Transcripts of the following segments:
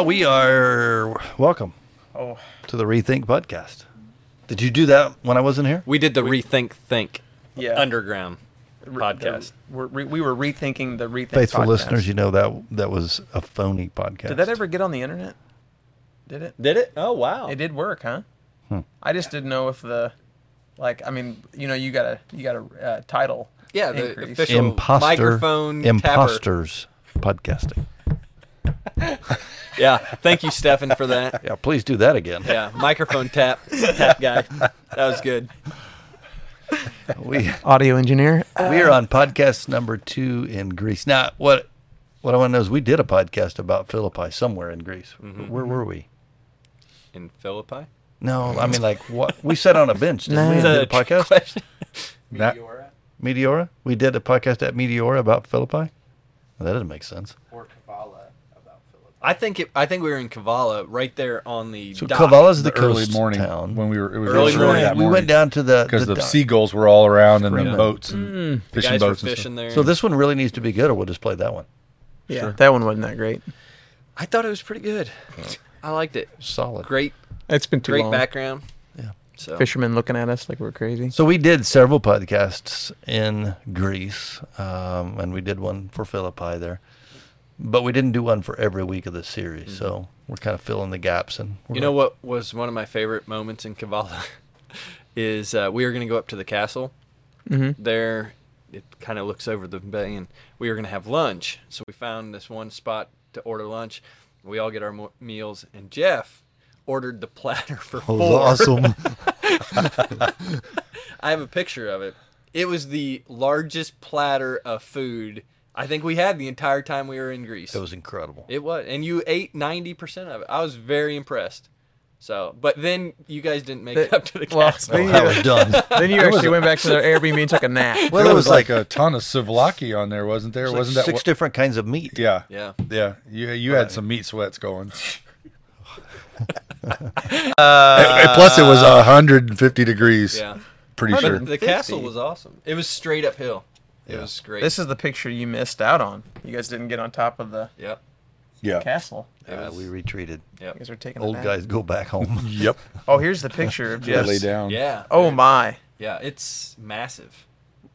Well, we are welcome Oh, to the Rethink podcast. Did you do that when I wasn't here? We did the Rethink Think yeah. Underground Re- podcast. the- we're, re- we were rethinking the rethink. Podcast. Faithful podcast. listeners, you know that that was a phony podcast. Did that ever get on the internet? Did it? Did it? Oh wow! It did work, huh? Hmm. I just didn't know if the, like, I mean, you know, you got a you got a uh, title. Yeah, the increase. official Imposter, microphone tapper. imposters podcasting. Yeah, thank you, Stefan, for that. Yeah, please do that again. Yeah, microphone tap tap guy. That was good. We Audio engineer. we are on podcast number two in Greece. Now, what what I want to know is we did a podcast about Philippi somewhere in Greece. Mm-hmm. Where were we? In Philippi. No, I mean like what we sat on a bench. Didn't we? No. and did a podcast. question. That- Meteora. We did a podcast at Meteora about Philippi. Well, that doesn't make sense. or Kavala about Philip. I think it, I think we were in Kavala, right there on the So dock. Kavala's the, the early coast morning town. when we were. It was Early really morning. that we went down to the because the, dock. seagulls were all around and the Screaming. boats and The fishing guys were boats. and stuff. fishing there. So this one really needs to be good, or we'll just play that one. Yeah, that one wasn't that great. I thought it was pretty good. I liked it. Solid. Great, It's been too great long. background. Yeah. So Fishermen looking at us like we're crazy. So we did several podcasts in Greece, um, and we did one for Philippi there, but we didn't do one for every week of the series. So we're kind of filling the gaps. And we're Mm-hmm. You know what was one of my favorite moments in Kavala is uh, we were going to go up to the castle. Mm-hmm. There, it kind of looks over the bay, and we were going to have lunch. So we found this one spot to order lunch. We all get our mo- meals, and Jeff ordered the platter for It four. was awesome. I have a picture of it. It was the largest platter of food I think we had the entire time we were in Greece. it was incredible. It was, and you ate ninety percent of it. I was very impressed. So, but then you guys didn't make it up to the well, castle. then I was done. Then you actually went back to the Airbnb and took a nap. Well, there was like a ton of souvlaki on there, wasn't there? It was wasn't like that six what- different kinds of meat? Yeah, yeah, yeah. You you had some meat sweats going. Uh, And plus, it was 150 degrees. yeah. Pretty sure. the castle was awesome. It was straight uphill. It was great. This is the picture you missed out on. You guys didn't get on top of the yep. Yeah. castle. It Uh, was- we retreated. You guys are taking Old nap. guys go back home. Yep. Oh, here's the picture of Yeah. Jeff's. Lay down. Yeah. Oh my. Yeah, it's massive.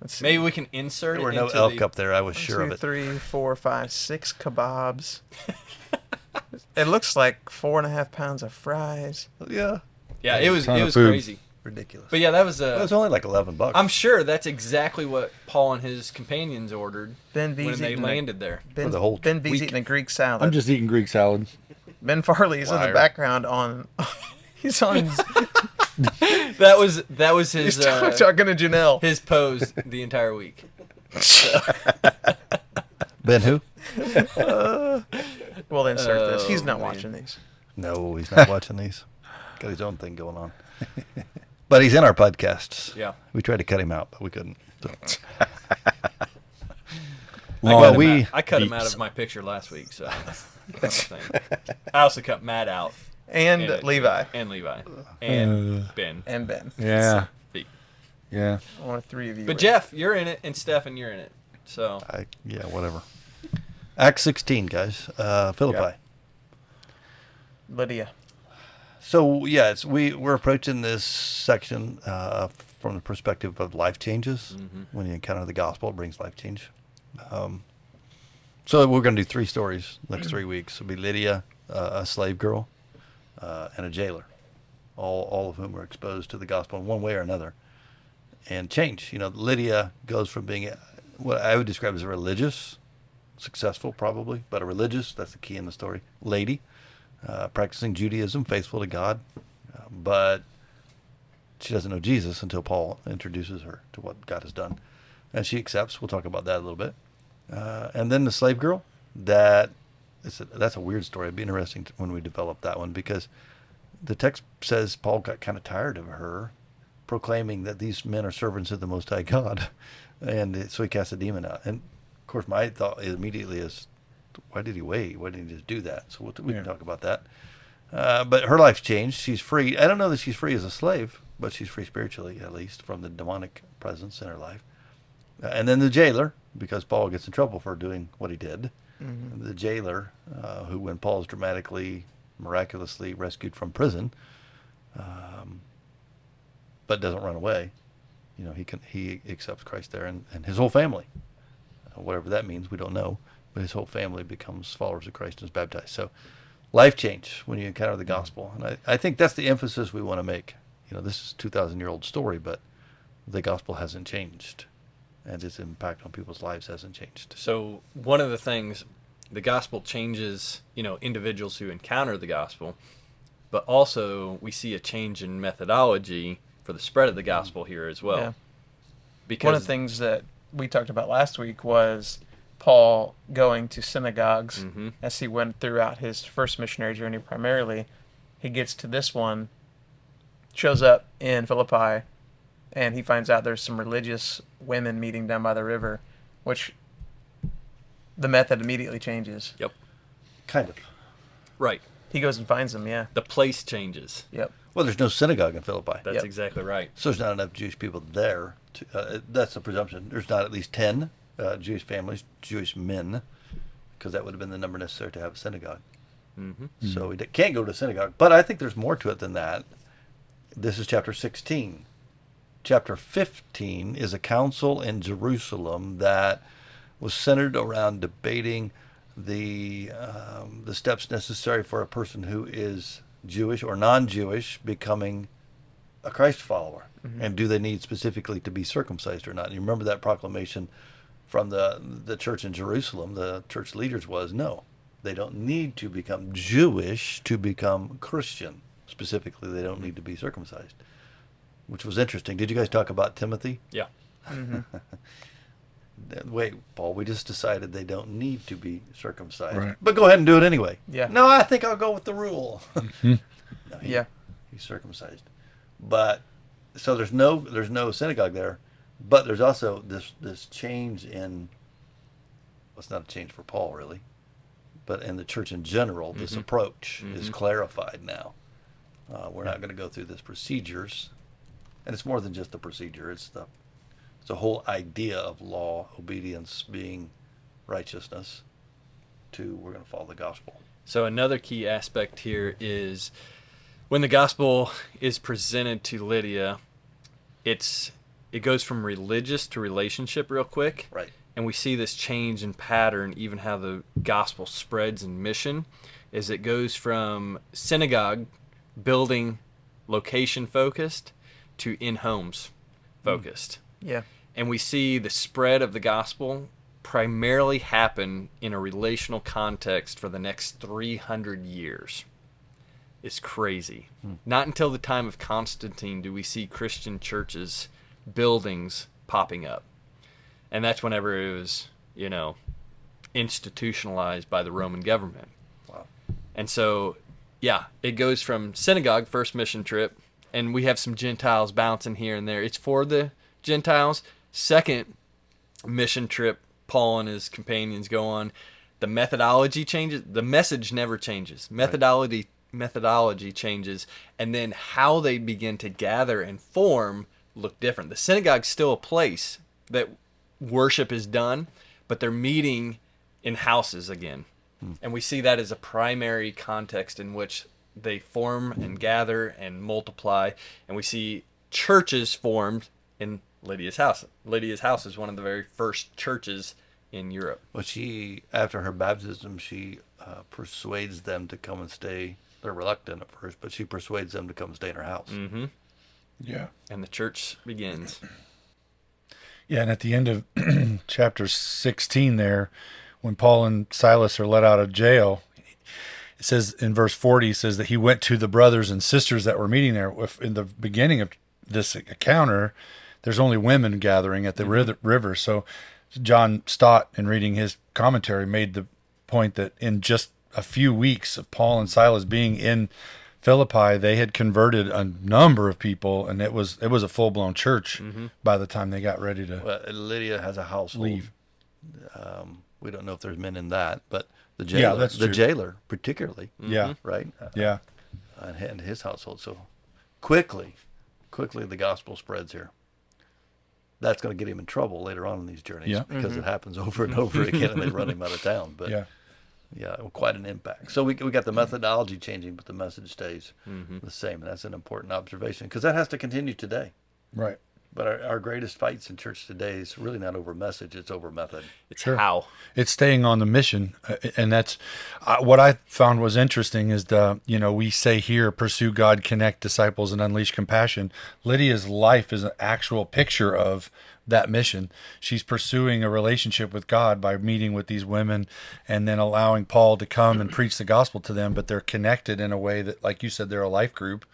Let's see. Maybe we can insert There were it no elk the, up there. I was One, sure two, of it. three, four, five, six kebabs. it looks like four and a half pounds of fries. Yeah, Yeah, it was Ton it was crazy. Ridiculous. But yeah, that was a. it was uh, only like eleven bucks. I'm sure that's exactly what Paul and his companions ordered Ben V's when they eating landed there. A, ben, the whole ben V's week. eating a Greek salad. I'm just eating Greek salad. ben Farley's in the background on. he's on. That was that was his he's uh, talking to Janelle. his pose the entire week. ben who? We'll insert this. He's Oh, not man. watching these. No, he's not watching these. Got his own thing going on. But he's in our podcasts. Yeah. We tried to cut him out, but we couldn't. So- I Well, cut him we- out- I cut him out of my picture last week, so that's the thing. I also cut Matt out And and Levi. and Levi and Ben. And Ben. Yeah. Feet. Yeah. Only three of you. But were- Jeff, you're in it, and Stefan, you're in it. So I, yeah, whatever. Act 16, guys. Uh, Philippi. Yeah. Lydia. So yeah, it's, we we're approaching this section uh, from the perspective of life changes. When you encounter the gospel, it brings life change. Um, so we're going to do three stories next three weeks. It'll be Lydia, uh, a slave girl, uh, and a jailer, all all of whom were exposed to the gospel in one way or another, and change. You know, Lydia goes from being what I would describe as a religious, successful probably, but a religious. That's the key in the story. Lady uh, practicing Judaism, faithful to God, uh, but she doesn't know Jesus until Paul introduces her to what God has done, and she accepts. We'll talk about that a little bit, uh, and then the slave girl. That is a, that's a weird story. It'd be interesting to, when we develop that one because the text says Paul got kind of tired of her proclaiming that these men are servants of the Most High God, and so he cast a demon out. And of course, my thought immediately is, why did he wait? Why didn't he just do that? So we'll, we can Yeah. talk about that. Uh, but her life's changed. She's free. I don't know that she's free as a slave, but she's free spiritually, at least, from the demonic presence in her life. Uh, and then the jailer, because Paul gets in trouble for doing what he did. The jailer, uh, who when Paul is dramatically, miraculously rescued from prison, um, but doesn't run away, you know, he can he accepts Christ there, and, and his whole family, uh, whatever that means, we don't know, but his whole family becomes followers of Christ and is baptized. So, life change when you encounter the mm-hmm. gospel, and I, I think that's the emphasis we want to make. You know, this is two thousand year old story, but the gospel hasn't changed, and its impact on people's lives hasn't changed. So one of the things, the gospel changes, you know, individuals who encounter the gospel, but also we see a change in methodology for the spread of the mm-hmm. gospel here as well. Yeah. Because One of the things that we talked about last week was Paul going to synagogues Mhm. as he went throughout his first missionary journey primarily. He gets to this one, shows up in Philippi, and he finds out there's some religious women meeting down by the river, which the method immediately changes. Yep. Kind of. Right. He goes and finds them, yeah. The place changes. Yep. Well, there's no synagogue in Philippi. That's Yep. exactly right. So there's not enough Jewish people there. To, uh, that's the presumption. There's not at least 10 uh, Jewish families, Jewish men, because that would have been the number necessary to have a synagogue. hmm So we d- can't go to a synagogue. But I think there's more to it than that. This is chapter 16. Chapter 15 is a council in Jerusalem that was centered around debating the um, the steps necessary for a person who is Jewish or non-Jewish becoming a Christ follower, and do they need specifically to be circumcised or not? And you remember that proclamation from the the church in Jerusalem. The church leaders was no, they don't need to become Jewish to become Christian. Specifically, they don't need to be circumcised, which was interesting. Did you guys talk about Timothy? Yeah. Mm-hmm. Wait, Paul, we just decided they don't need to be circumcised. Right. But go ahead and do it anyway. Yeah. No, I think I'll go with the rule. No, he- Yeah. He's circumcised. But so there's no there's no synagogue there, but there's also this this change in well, it's not a change for Paul really, but in the church in general, this Mhm. approach is Mhm. clarified now. Uh, we're not going to go through this procedures, and it's more than just the procedure. It's the it's the whole idea of law obedience being righteousness. To we're going to follow the gospel. So another key aspect here is when the gospel is presented to Lydia, it's it goes from religious to relationship real quick. Right. And we see this change in pattern, even how the gospel spreads in mission, is it goes from synagogue building location focused to in homes focused. Mm. Yeah. And we see the spread of the gospel primarily happen in a relational context for the next 300 years. It's crazy. Hmm. Not until the time of Constantine do we see Christian churches, buildings popping up. And that's whenever it was, you know, institutionalized by the Roman government. Wow. And so, yeah, it goes from synagogue, first mission trip, and we have some Gentiles bouncing here and there. It's for the Gentiles. Second mission trip, Paul and his companions go on. The methodology changes. The message never changes. Methodology methodology changes, and then how they begin to gather and form look different. The synagogue's still a place that worship is done, but they're meeting in houses again. And we see that as a primary context in which they form and gather and multiply. And we see churches formed in Lydia's house. Lydia's house is one of the very first churches in Europe. Well, she, after her baptism, she uh, persuades them to come and stay. They're reluctant at first, but she persuades them to come and stay in her house. Mm-hmm. Yeah. And the church begins. Yeah, and at the end of chapter 16 there, when Paul and Silas are let out of jail, it says in verse 40, it says that he went to the brothers and sisters that were meeting there. In the beginning of this encounter, there's only women gathering at the mm-hmm. ri- river. So John Stott, in reading his commentary, made the point that in just a few weeks of Paul and Silas being in Philippi, they had converted a number of people, and it was it was a full blown church by the time they got ready to Well, Lydia has a household. leave. Um, we don't know if there's men in that, but the jailer, Yeah, that's the true. jailer particularly, Yeah, right? Uh, yeah, and his household. So quickly, quickly the gospel spreads here. that's going to get him in trouble later on in these journeys Yeah. because it happens over and over again and they run him out of town. But Yeah. Yeah, quite an impact. So we, we got the methodology changing, but the message stays the same. And that's an important observation because that has to continue today. Right. But our, our greatest fights in church today is really not over message, it's over method. It's Sure. how. it's staying on the mission uh, and that's uh, what i found was interesting is the you know we say here pursue god connect disciples and unleash compassion lydia's life is an actual picture of that mission. She's pursuing a relationship with god by meeting with these women and then allowing paul to come and preach the gospel to them but they're connected in a way that like you said they're a life group.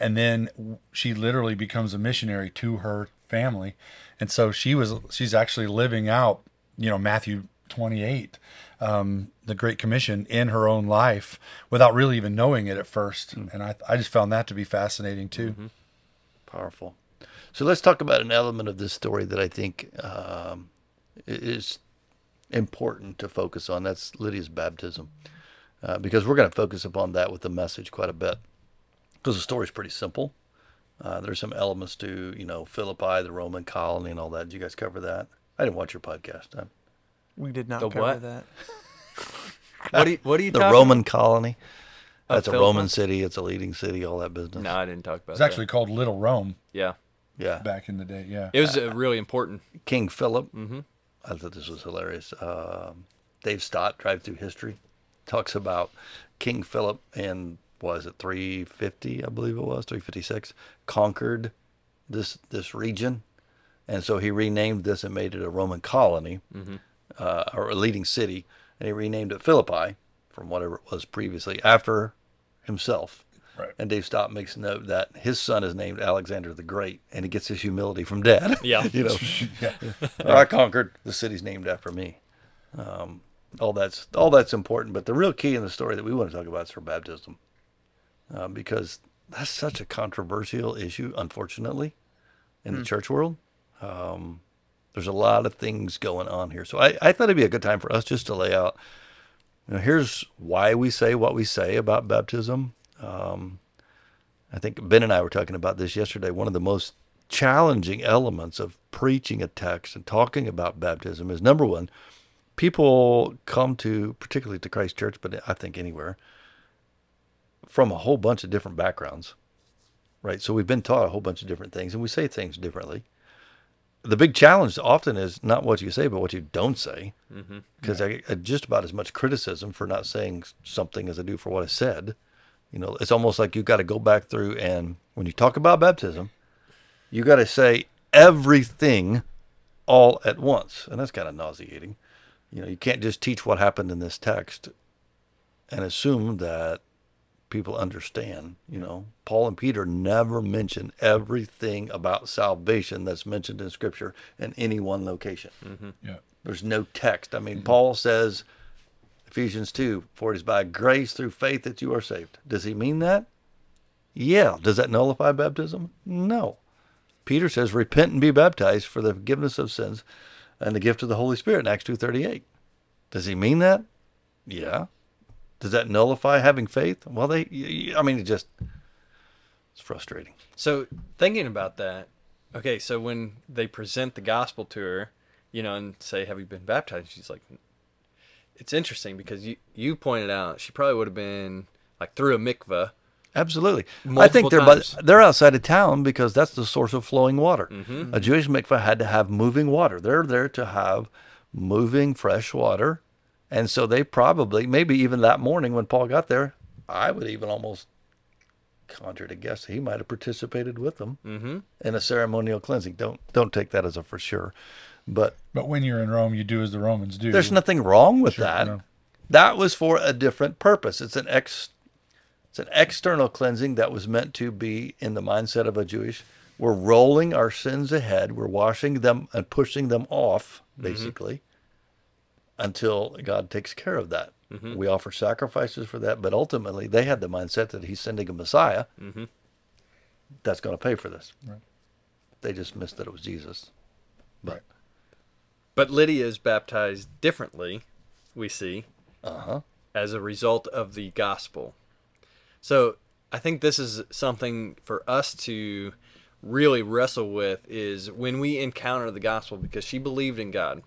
And then she literally becomes a missionary to her family. And so she was she's actually living out you know matthew 28 um, the great commission in her own life without really even knowing it at first. And I, I just found that to be fascinating too. Powerful. So let's talk about an element of this story that I think um, is important to focus on. That's Lydia's baptism, uh, because we're going to focus upon that with the message quite a bit. Because the story is pretty simple. Uh, there's some elements to you know Philippi, the Roman colony, and all that. Did you guys cover that? I didn't watch your podcast. Huh? We did not The cover what? that. What do you, what are you The talking Roman colony. Of That's a Philippi? Roman city. It's a leading city. All that business. No, I didn't talk about it's that. actually called little rome yeah. Yeah. back in the day yeah It was uh, really important. King Philip. Mm-hmm. I thought this was hilarious. Um, Dave Stott, Drive Through History, talks about King Philip and was it 350, I believe it was 356, conquered this this region, and so he renamed this and made it a Roman colony uh, or a leading city, and he renamed it Philippi from whatever it was previously after himself. Right. And Dave Stott makes note that his son is named Alexander the Great, and he gets his humility from dad. Yeah. you know, yeah I conquered. The city's named after me. Um, all that's all that's important, but the real key in the story that we want to talk about is her baptism, uh, because that's such a controversial issue, unfortunately, in the church world. Um, there's a lot of things going on here, so I, I thought it'd be a good time for us just to lay out. You know, here's why we say what we say about baptism. Um, I think Ben and I were talking about this yesterday. One of the most challenging elements of preaching a text and talking about baptism is number one, people come to, particularly to Christ Church, but I think anywhere, from a whole bunch of different backgrounds, right? So we've been taught a whole bunch of different things and we say things differently. The big challenge often is not what you say, but what you don't say. Because I get just about as much criticism for not saying something as I do for what I said. You know, it's almost like you've got to go back through and when you talk about baptism, you got to say everything all at once. And that's kind of nauseating. You know, you can't just teach what happened in this text and assume that people understand. You know, Paul and Peter never mention everything about salvation that's mentioned in Scripture in any one location. Mm-hmm. yeah There's no text. I mean, mm-hmm. Paul says, Ephesians 2, for it is by grace through faith that you are saved. Does he mean that? Yeah. Does that nullify baptism? No. Peter says, repent and be baptized for the forgiveness of sins and the gift of the Holy Spirit in Acts 2.38. Does he mean that? Yeah. Does that nullify having faith? Well, they, I mean, it just, it's frustrating. So thinking about that, okay, so when they present the gospel to her, you know, and say, "Have you been baptized?" She's like, "It's interesting because you you pointed out she probably would have been like through a mikveh. Absolutely. I think they're by, they're outside of town because that's the source of flowing water. Mm-hmm. A Jewish mikveh had to have moving water. They're there to have moving fresh water. And so they probably, maybe even that morning when Paul got there, I would even almost conjure to guess he might have participated with them Mm-hmm. in a ceremonial cleansing. Don't don't take that as a for sure. But but when you're in rome you do as the romans do there's nothing wrong with Sure, that. no. That was for a different purpose. It's an ex it's an external cleansing that was meant to be in the mindset of a Jewish. We're rolling our sins ahead. We're washing them and pushing them off, mm-hmm. basically, until God takes care of that. Mm-hmm. We offer sacrifices for that, but ultimately they had the mindset that He's sending a Messiah mm-hmm. that's going to pay for this. Right. They just missed that it was Jesus. right But Lydia is baptized differently, we see, Uh huh. as a result of the gospel. So I think this is something for us to really wrestle with is when we encounter the gospel because she believed in God.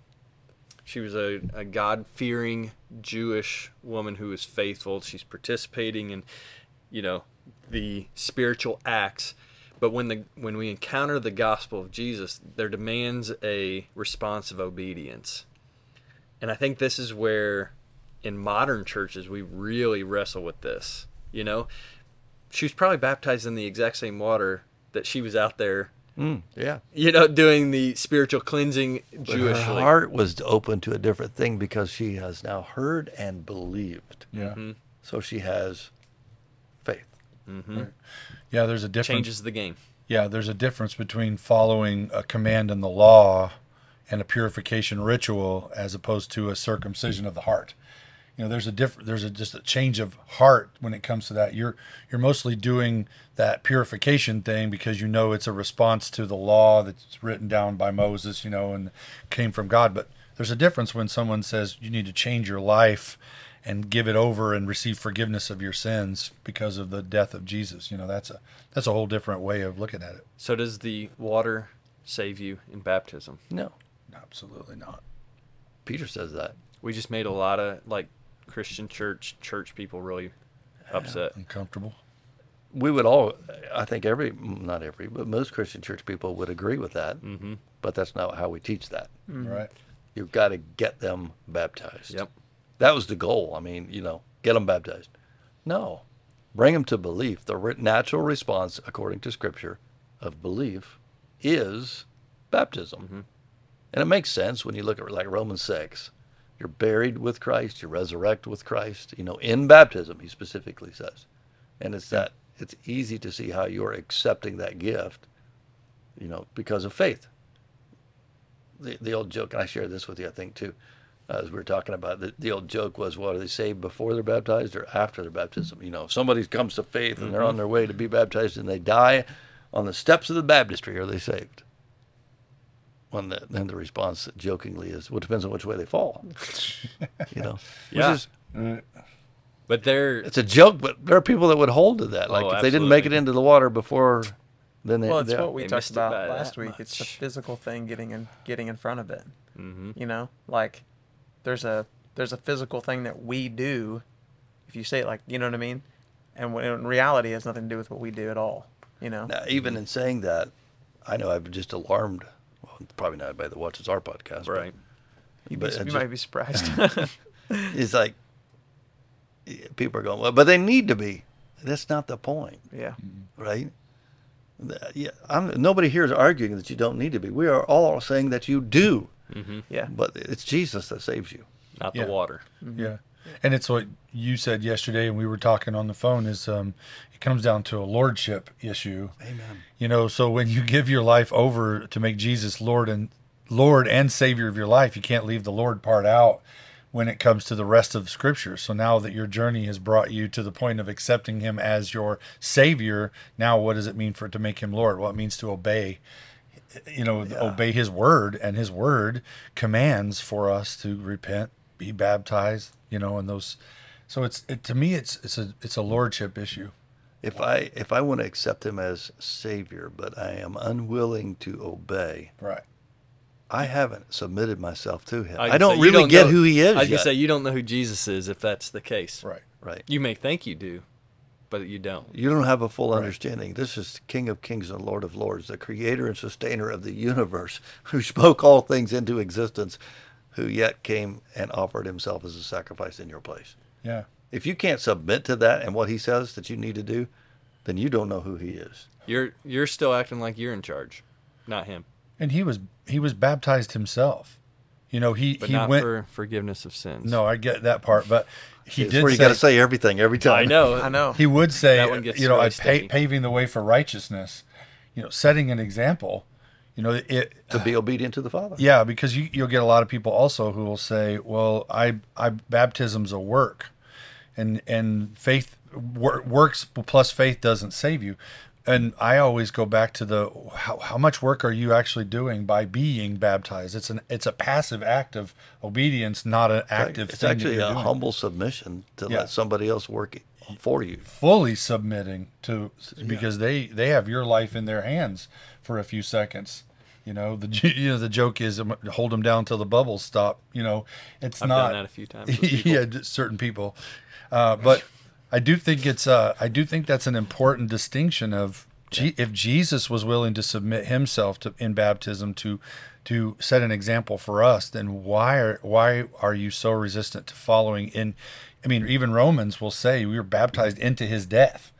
She was a, a God fearing Jewish woman who was faithful. She's participating in, you know, the spiritual acts. But when the when we encounter the gospel of Jesus, there demands a response of obedience. And I think this is where in modern churches we really wrestle with this. You know, she was probably baptized in the exact same water that she was out there, Mm, yeah. you know, doing the spiritual cleansing But her heart was open to a different thing because she has now heard and believed. Yeah. So she has faith. Yeah, there's a difference. changes the game. Yeah, there's a difference between following a command in the law and a purification ritual as opposed to a circumcision of the heart. You know, there's a different there's a just a change of heart when it comes to that. You're you're mostly doing that purification thing because you know it's a response to the law that's written down by Moses, you know, and came from God. But there's a difference when someone says you need to change your life and give it over and receive forgiveness of your sins because of the death of Jesus. You know, that's a that's a whole different way of looking at it. So does the water save you in baptism? No. Absolutely not. Peter says that. We just made a lot of like Christian church church people really upset. Uncomfortable. We would all, I think every, not every, but most Christian church people would agree with that. Mm-hmm. But that's not how we teach that. Right. You've got to get them baptized. Yep. That was the goal. I mean, you know, get them baptized. No, bring them to belief. The natural response, according to Scripture, of belief is baptism. Mm-hmm. And it makes sense when you look at like Romans 6. You're buried with Christ, you resurrect with Christ, you know, in baptism, he specifically says. And it's that, it's easy to see how you're accepting that gift, you know, because of faith the, the old joke, and I shared this with you, I think, too, as we were talking about the, the old joke was, what are they saved before they're baptized or after their baptism? You know, if somebody comes to faith and they're on their way to be baptized and they die on the steps of the baptistry, are they saved? When the, then the response jokingly is, well, it depends on which way they fall. you know, Yeah. Which is, But they're it's a joke, but there are people that would hold to that. Like Oh, if they didn't make it into the water before, then they. Well, it's yeah. what we talked missed it by about last week. It's the physical thing getting in getting in front of it. Mhm. You know, like there's a there's a physical thing that we do. If you say it like you know what I mean, and when in reality, it has nothing to do with what we do at all. You know. Now, even in saying that, I know I've just alarmed. Well, probably not everybody that watches our podcast, but right. You'd but be, you just- might be surprised. It's like people are going, well, but they need to be. That's not the point, yeah. Mm-hmm. right? Yeah, I'm, nobody here is arguing that you don't need to be. We are all saying that you do, Yeah. but it's Jesus that saves you. Not Yeah. the water. Yeah. And it's what you said yesterday, and we were talking on the phone. Is um, it comes down to a lordship issue. Amen. You know, so when you give your life over to make Jesus Lord and Lord and Savior of your life, you can't leave the Lord part out when it comes to the rest of Scripture. So now that your journey has brought you to the point of accepting Him as your Savior, now what does it mean for it to make Him Lord? Well, it means to obey. You know, obey His word, and His word commands for us to repent, be baptized. You know, and those. So it's it, to me, it's it's a it's a lordship issue. If I if I want to accept Him as Savior, but I am unwilling to obey, Right. I haven't submitted myself to Him. was I, don't say, really don't get know- who He is I can say you don't know who Jesus is if that's the case. Right. right. You may think you do, but you don't. You don't have a full understanding. This is King of Kings and Lord of Lords, the creator and sustainer of the universe, who spoke all things into existence, who yet came and offered himself as a sacrifice in your place. Yeah. If you can't submit to that and what he says that you need to do, then you don't know who he is. You're you're still acting like you're in charge, not him. And he was he was baptized himself. You know, he But he not went. for forgiveness of sins. no, I get that part, but he it's did where you got to say everything every time. I know. I know. he would say, That one gets you know, really I pa- paving the way for righteousness. You know, setting an example. You know, it. To be obedient to the Father. Yeah, because you you'll get a lot of people also who will say, "Well, I I baptism's a work, and and faith wor- works plus faith doesn't save you." And I always go back to the how, how much work are you actually doing by being baptized? It's an it's a passive act of obedience, not an active it's thing. that actually you're a doing. humble submission to Yeah. let somebody else work it for you. fully submitting to because they they have your life in their hands for a few seconds. You know the you know the joke is um, hold them down till the bubbles stop. You know it's I've not done that a few times. yeah certain people, uh, but I do think it's uh I do think that's an important distinction of if Jesus was willing to submit himself to in baptism to to set an example for us, then why are why are you so resistant to following in? I mean, even Romans will say we were baptized into his death.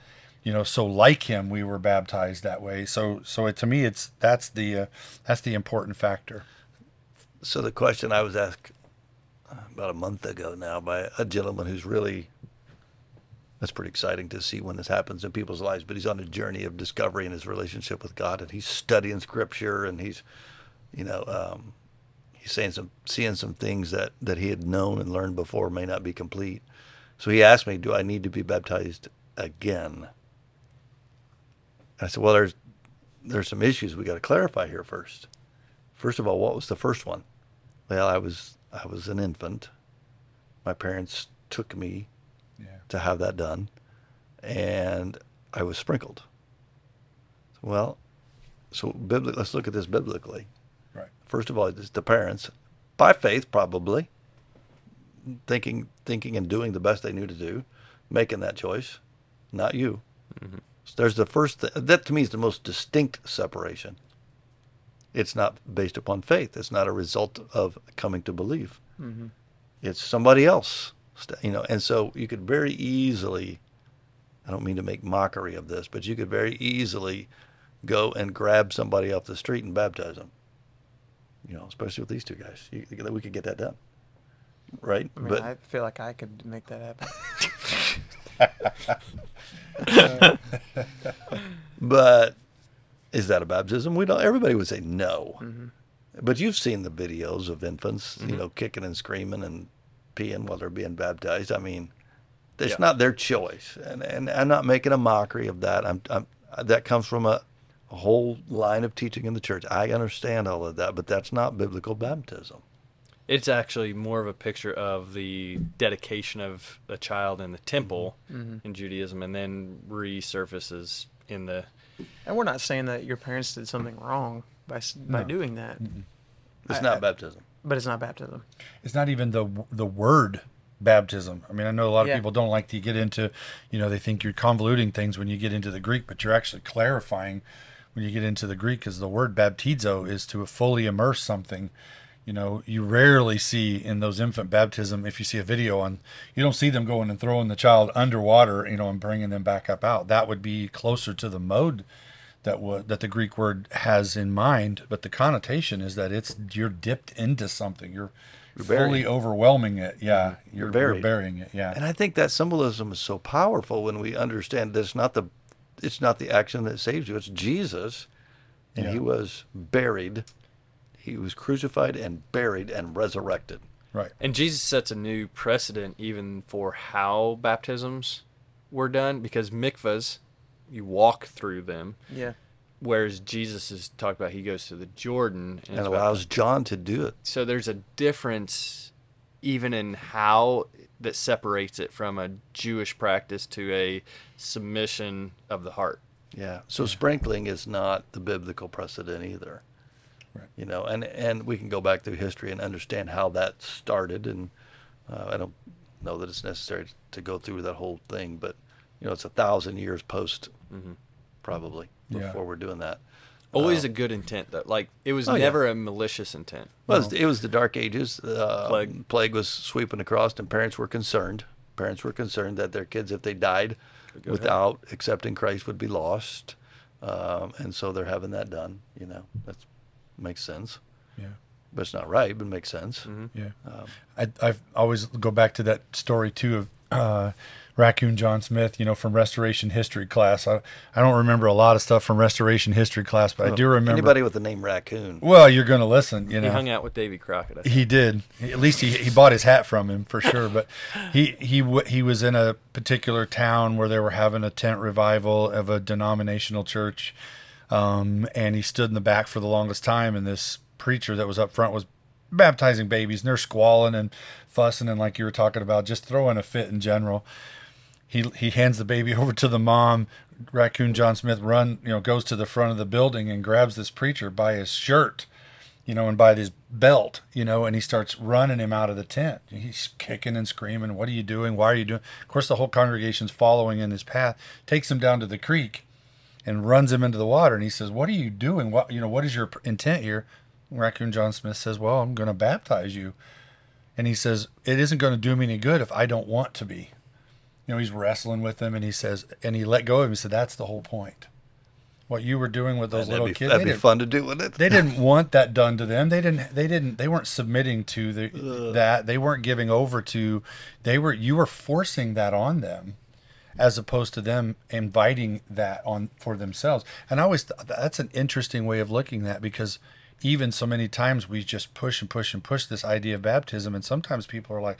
You know, so like him, we were baptized that way. So, so it, to me, it's that's the uh, that's the important factor. So the question I was asked uh, about a month ago now by a gentleman who's really that's pretty exciting to see when this happens in people's lives. But he's on a journey of discovery in his relationship with God, and he's studying Scripture, and he's, you know, um, he's saying some, seeing some things that that he had known and learned before may not be complete. So he asked me, "Do I need to be baptized again?" I said, "Well, there's there's some issues we got to clarify here first. First of all, what was the first one? Well, I was I was an infant. My parents took me Yeah. to have that done, and I was sprinkled. Well, so bibli- let's look at this biblically. Right. First of all, it's the parents, by faith probably, thinking thinking and doing the best they knew to do, making that choice, not you. So there's the first th- that to me is the most distinct separation. It's not based upon faith. It's not a result of coming to believe. Mm-hmm. It's somebody else, st- you know. And so you could very easily, I don't mean to make mockery of this, but you could very easily go and grab somebody off the street and baptize them. You know, especially with these two guys, you, we could get that done, right? I mean, but I feel like I could make that happen. But is that a baptism? We don't. Everybody would say no. Mhm. But you've seen the videos of infants, you Mhm. know, kicking and screaming and peeing while they're being baptized. I mean, it's Yeah. not their choice, and and I'm not making a mockery of that. I'm, I'm that comes from a, a whole line of teaching in the church. I understand all of that, but that's not biblical baptism. It's actually more of a picture of the dedication of a child in the temple Mhm. in Judaism, and then resurfaces in the. And we're not saying that your parents did something wrong by by No. doing that, It's I- not I- baptism. But it's not baptism. It's not even the the word baptism. I mean, I know a lot of Yeah. people don't like to get into, you know, they think you're convoluting things when you get into the Greek, but you're actually clarifying when you get into the Greek because the word baptizo is to fully immerse something. You know, you rarely see in those infant baptism, if you see a video on, you don't see them going and throwing the child underwater, you know, and bringing them back up out. That would be closer to the mode that would that the Greek word has in mind, but the connotation is that it's you're dipped into something. You're, You're fully buried. overwhelming it. Yeah, you're, you're buried. burying it. Yeah, And I think that symbolism is so powerful when we understand that it's not the it's not the action that saves you. It's Jesus, and Yeah. he was buried. He was crucified and buried and resurrected. right. And Jesus sets a new precedent even for how baptisms were done because mikvahs, you walk through them, Yeah. whereas Jesus is talked about he goes to the Jordan And is allows John to do it. so there's a difference even in how that separates it from a Jewish practice to a submission of the heart. Yeah. So sprinkling is not the biblical precedent either. Right. You know, and and we can go back through history and understand how that started. And uh, I don't know that it's necessary to go through that whole thing, but you know, it's a thousand years post, Mhm. probably Yeah. before we're doing that. Always Uh, a good intent though. Like it was Oh, yeah. never a malicious intent. Well, it was, it was the Dark Ages. Uh, Plague. plague was sweeping across, and parents were concerned. Parents were concerned that their kids, if they died Could go to without accepting Christ, would be lost, um, and so they're having that done. You know, that makes sense. Yeah, But it's not right, but it makes sense. Mhm. yeah. Um, I I always go back to that story too of uh, Raccoon John Smith, you know, from Restoration History class. I, I don't remember a lot of stuff from Restoration History class, but I do remember. Anybody with the name Raccoon. Well, you're going to listen, you know, He hung out with Davy Crockett. I think. He did. At least he, he bought his hat from him for sure. But he he he was in a particular town where they were having a tent revival of a denominational church, um, and he stood in the back for the longest time. And this preacher that was up front was baptizing babies, and they're squalling and fussing, and like you were talking about, just throwing a fit in general. He he hands the baby over to the mom. Raccoon John Smith run you know goes to the front of the building and grabs this preacher by his shirt you know, and by his belt, you know, and he starts running him out of the tent. He's kicking and screaming, What are you doing? Why are you doing? Of course, the whole congregation's following in his path, takes him down to the creek and runs him into the water. And he says, What are you doing? What, you know, what is your intent here? Raccoon John Smith says, Well, I'm going to baptize you. And he says, It isn't going to do me any good if I don't want to be. You know, he's wrestling with him and he says, and he let go of him. He said, That's the whole point. What you were doing with those that'd little be, kids. that'd be fun to do, wouldn't it? they didn't want that done to them. They didn't. They didn't. They weren't submitting to the that. They weren't giving over to. They were. You were forcing that on them, as opposed to them inviting that on for themselves. And I always th- that's an interesting way of looking at that because even so many times we just push and push and push this idea of baptism, and sometimes people are like,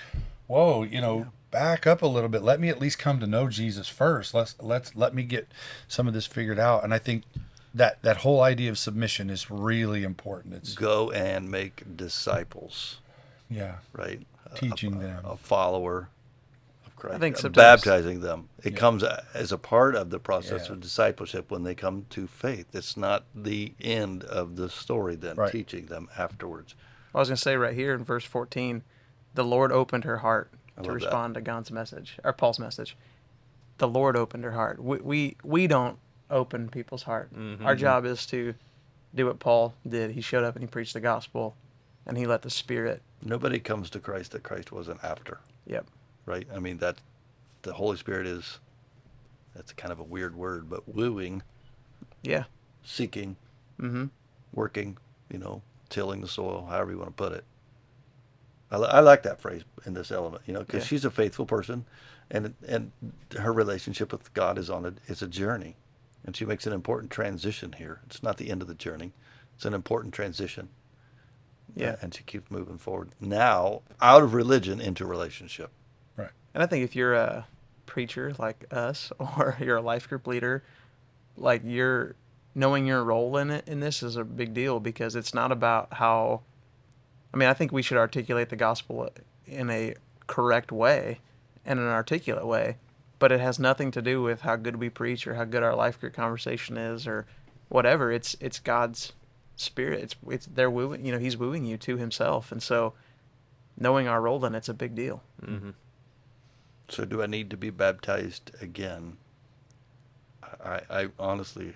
"Whoa, you know." Back up a little bit. Let me at least come to know Jesus first. Let's let's let me get some of this figured out. And I think that that whole idea of submission is really important. It's Go and make disciples, yeah, right? Teaching a, them. a follower of Christ. I think Uh, sometimes- baptizing them. It comes as a part of the process Yeah. of discipleship when they come to faith. It's not the end of the story. Then Right. teaching them afterwards. I was going to say right here in verse 14, the Lord opened her heart I to love that. respond to God's message, or Paul's message. The Lord opened her heart. We, we, we don't open people's heart. Our job is to do what Paul did. He showed up and he preached the gospel, and he let the Spirit. Nobody comes to Christ that Christ wasn't after. Yep. right? I mean that the Holy Spirit is that's kind of a weird word, but wooing, Yeah. seeking, Mm-hmm. working, you know, tilling the soil, however you want to put it. I, I like that phrase in this element, you know, because Yeah. she's a faithful person, and and her relationship with God is on a it's a journey, and she makes an important transition here. It's not the end of the journey; it's an important transition. Uh, yeah. and she keeps moving forward now out of religion into relationship. right. And I think if you're a preacher like us, or you're a life group leader, like you're knowing your role in it in this is a big deal because it's not about how. I mean, I think we should articulate the gospel in a correct way and an articulate way, but it has nothing to do with how good we preach or how good our life group conversation is or whatever. It's it's God's spirit. It's it's they're wooing. You know, He's wooing you to Himself, and so knowing our role in it's a big deal. Mm-hmm. So do I need to be baptized again? I, I honestly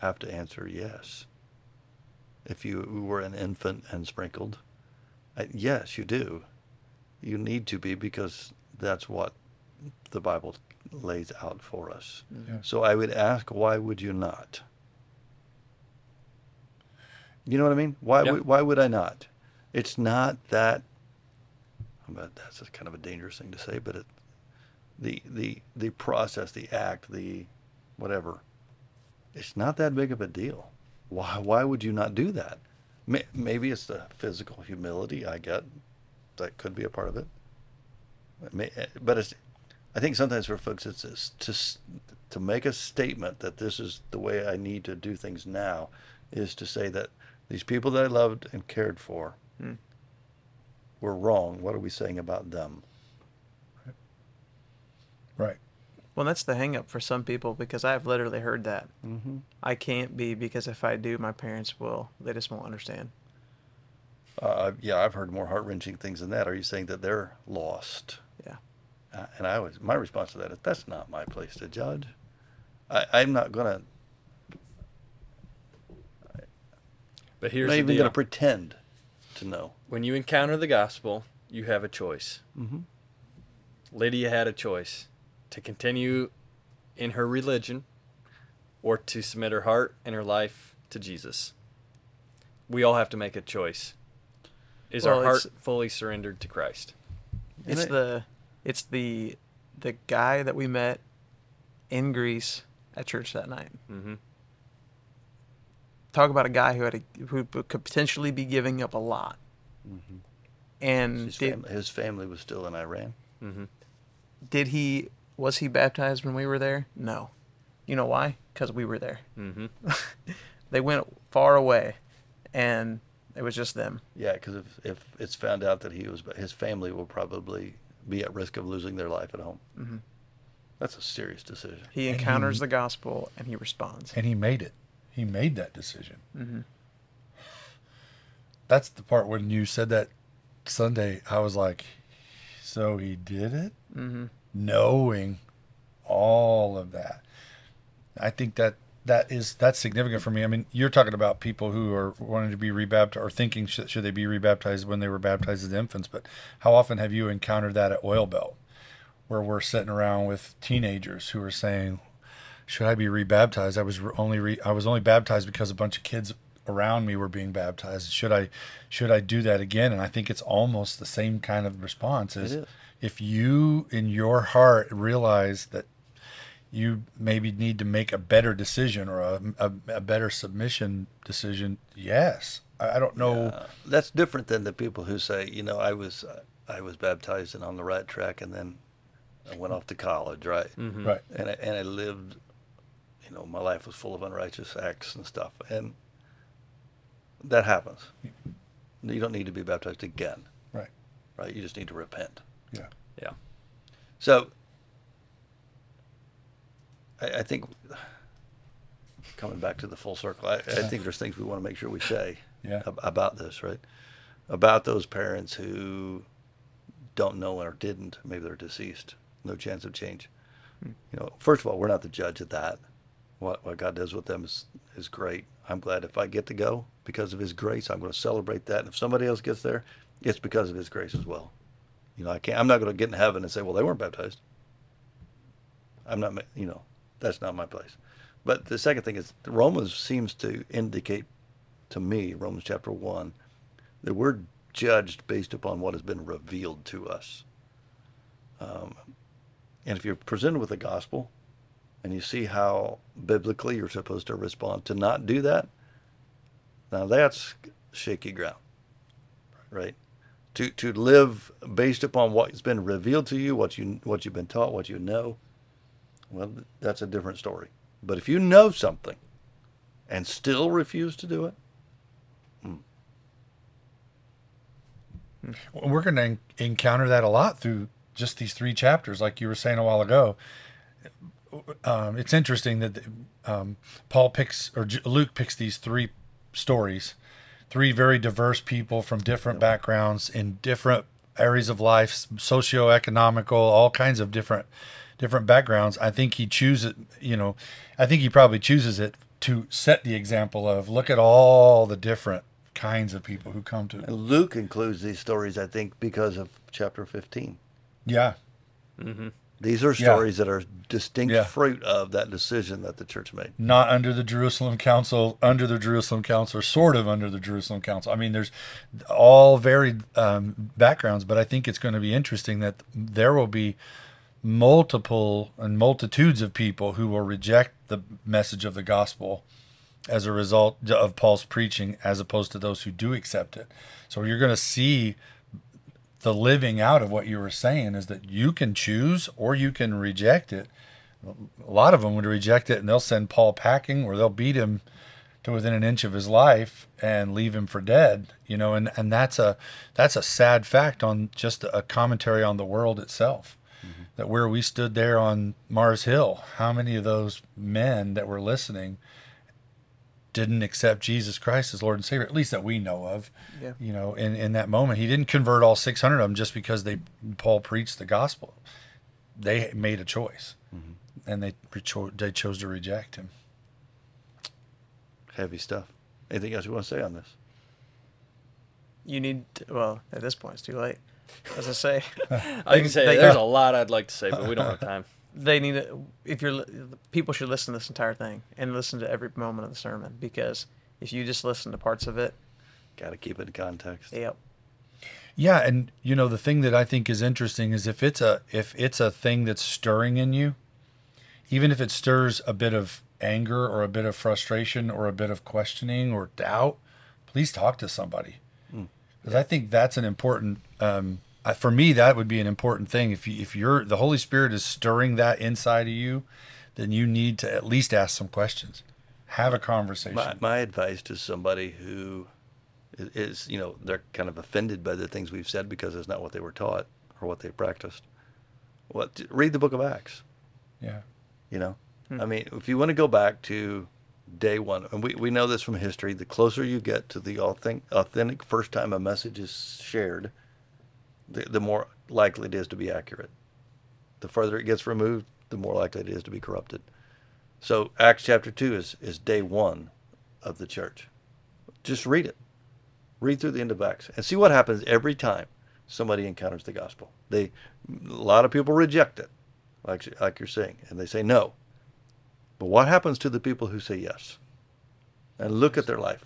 have to answer yes. If you were an infant and sprinkled, I, yes, you do. You need to be because that's what the Bible lays out for us. Mm-hmm. Yeah. So I would ask, why would you not? You know what I mean? Why Yeah. would why would I not? It's not that. But that's a kind of a dangerous thing to say. But it, the the the process, the act, the whatever, it's not that big of a deal. Why why would you not do that? May- Maybe it's the physical humility I get. That could be a part of it. May- But it's, I think sometimes for folks it's, it's to to make a statement that this is the way I need to do things now, is to say that these people that I loved and cared for Hmm. were wrong. What are we saying about them? Right. Well, that's the hang up for some people because I've literally heard that. Mm-hmm. I can't be because if I do, my parents will. They just won't understand. Uh, yeah, I've heard more heart wrenching things than that. Are you saying that they're lost? Yeah. Uh, and I was my response to that is that's not my place to judge. I, I'm not gonna. But I'm here's not even deal. gonna pretend to know. when you encounter the gospel, you have a choice. Mm-hmm. Lydia had a choice to continue in her religion or to submit her heart and her life to Jesus. We all have to make a choice. Is Well, our heart fully surrendered to Christ? It's it- the it's the the guy that we met in Greece at church that night. Mm-hmm. Talk about a guy who had a, who could potentially be giving up a lot, and His, did, fam- his family was still in Iran. Mm-hmm. did he was he baptized when we were there? No. You know why? Because we were there. Mm-hmm. They went far away, and it was just them. Yeah, because if, if it's found out that he was, his family will probably be at risk of losing their life at home. Mhm. That's a serious decision. He And he- encounters the gospel and he responds. And he made it. He made that decision. Mhm. That's the part when you said that Sunday, I was like, so he did it? hmm Knowing all of that. I think that that is that's significant for me. I mean, you're talking about people who are wanting to be rebaptized or thinking should, should they be rebaptized when they were baptized as infants, but how often have you encountered that at Oil Belt where we're sitting around with teenagers who are saying, should I be rebaptized? I was only re- I was only baptized because a bunch of kids around me were being baptized. Should I should I do that again? And I think it's almost the same kind of response as if you in your heart realize that you maybe need to make a better decision or a, a, a better submission decision. Yes, I, I don't know. Uh, that's different than the people who say, you know, I was I was baptized and on the right track, and then I went off to college, right? Mm-hmm. Right. And I, and I lived, you know, my life was full of unrighteous acts and stuff, and that happens. You don't need to be baptized again, Right. right? You just need to repent. Yeah. Yeah. So I, I think coming back to the full circle, I, I think there's things we want to make sure we say Yeah. ab- about this, right? About those parents who don't know or didn't, maybe they're deceased, no chance of change. Hmm. You know, first of all, we're not the judge of that. What what God does with them is is great. I'm glad if I get to go because of His grace, I'm going to celebrate that. And if somebody else gets there, it's because of His grace as well. You know, I can't. I'm not going to get in heaven and say, "Well, they weren't baptized." I'm not. You know, that's not my place. But the second thing is, Romans seems to indicate to me, Romans chapter one, that we're judged based upon what has been revealed to us. Um, and if you're presented with the gospel, and you see how biblically you're supposed to respond, to not do that, now that's shaky ground, right? To to live based upon what's been revealed to you, what you what you've been taught, what you know, well, that's a different story. But if you know something and still refuse to do it, We're going to encounter that a lot through just these three chapters, like you were saying a while ago. Um, it's interesting that um, Paul picks or Luke picks these three stories, three very diverse people from different backgrounds in different areas of life, socioeconomical, all kinds of different different backgrounds. I think he chooses, you know, I think he probably chooses it to set the example of look at all the different kinds of people who come to. and Luke includes these stories, I think, because of chapter 15. Yeah, mm-hmm. These are Yeah. stories that are distinct Yeah. fruit of that decision that the church made. not under the Jerusalem Council, under the Jerusalem Council, or sort of under the Jerusalem Council. I mean, there's all varied um, backgrounds, but I think it's going to be interesting that there will be multiple and multitudes of people who will reject the message of the gospel as a result of Paul's preaching, as opposed to those who do accept it. So you're going to see the living out of what you were saying is that you can choose or you can reject it. A lot of them would reject it and they'll send Paul packing or they'll beat him to within an inch of his life and leave him for dead you know and and that's a that's a sad fact on just a commentary on the world itself mm-hmm. that where we stood there on Mars Hill how many of those men that were listening didn't accept Jesus Christ as Lord and Savior at least that we know of Yeah. you know in in that moment he didn't convert all 600 of them just because they Paul preached the gospel they made a choice mm-hmm. and they recho- they chose to reject him. Heavy stuff. Anything else you want to say on this? You need, to, well, at this point, it's too late. As I say, I can say They- there's a lot I'd like to say, but we don't have time. They need to, if you're, people should listen to this entire thing and listen to every moment of the sermon because if you just listen to parts of it, Got to keep it in context. yep. Yeah, and you know the thing that I think is interesting is if it's a if it's a thing that's stirring in you, even if it stirs a bit of anger or a bit of frustration or a bit of questioning or doubt, please talk to somebody. Because I think that's an important um, I- for me that would be an important thing. If you, if you're the Holy Spirit is stirring that inside of you, then you need to at least ask some questions, have a conversation. My, my advice to somebody who is, you know, they're kind of offended by the things we've said because it's not what they were taught or what they practiced. What read the Book of Acts. yeah, You know, hmm. I mean, if you want to go back to day one, and we, we know this from history, the closer you get to the authentic, authentic first time a message is shared, the, the more likely it is to be accurate. The further it gets removed, the more likely it is to be corrupted. So Acts chapter two is, is day one of the church. Just read it. Read through the end of Acts and see what happens every time somebody encounters the gospel. They a lot of people reject it, like like you're saying, and they say no. But what happens to the people who say yes? And look at their life.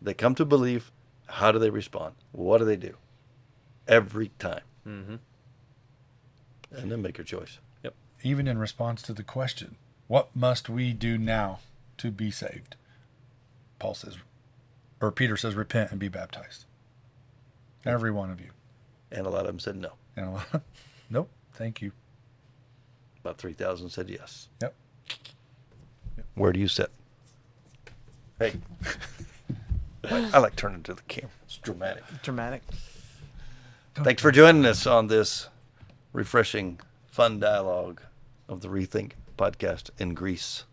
They come to believe. How do they respond? What do they do? Every time. Mm-hmm. And then make your choice. Yep. even in response to the question, what must we do now to be saved? Paul says, or Peter says, repent and be baptized. Every one of you. And a lot of them said no. And a lot, nope, thank you. About 3,000 said yes. Yep. Where do you sit? Hey. I like turning to the camera. It's dramatic. Dramatic. Thanks for joining us on this refreshing, fun dialogue of the Rethink podcast in Greece.